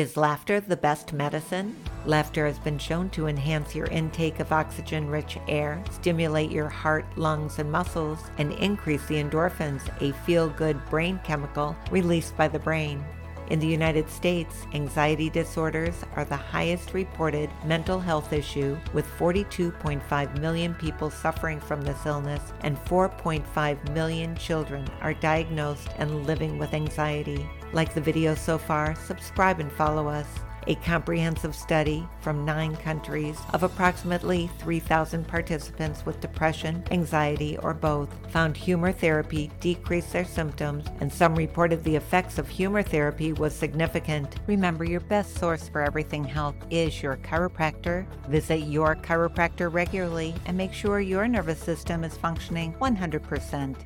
Is laughter the best medicine? Laughter has been shown to enhance your intake of oxygen rich air, stimulate your heart, lungs, and muscles, and increase the endorphins, a feel good brain chemical released by the brain. In the United States, anxiety disorders are the highest reported mental health issue, with 42.5 million people suffering from this illness, and 4.5 million children are diagnosed and living with anxiety. Like the video so far, subscribe and follow us a comprehensive study from nine countries of approximately 3,000 participants with depression, anxiety, or both found humor therapy decreased their symptoms, and some reported the effects of humor therapy was significant. Remember, your best source for everything health is your chiropractor. Visit your chiropractor regularly and make sure your nervous system is functioning 100%.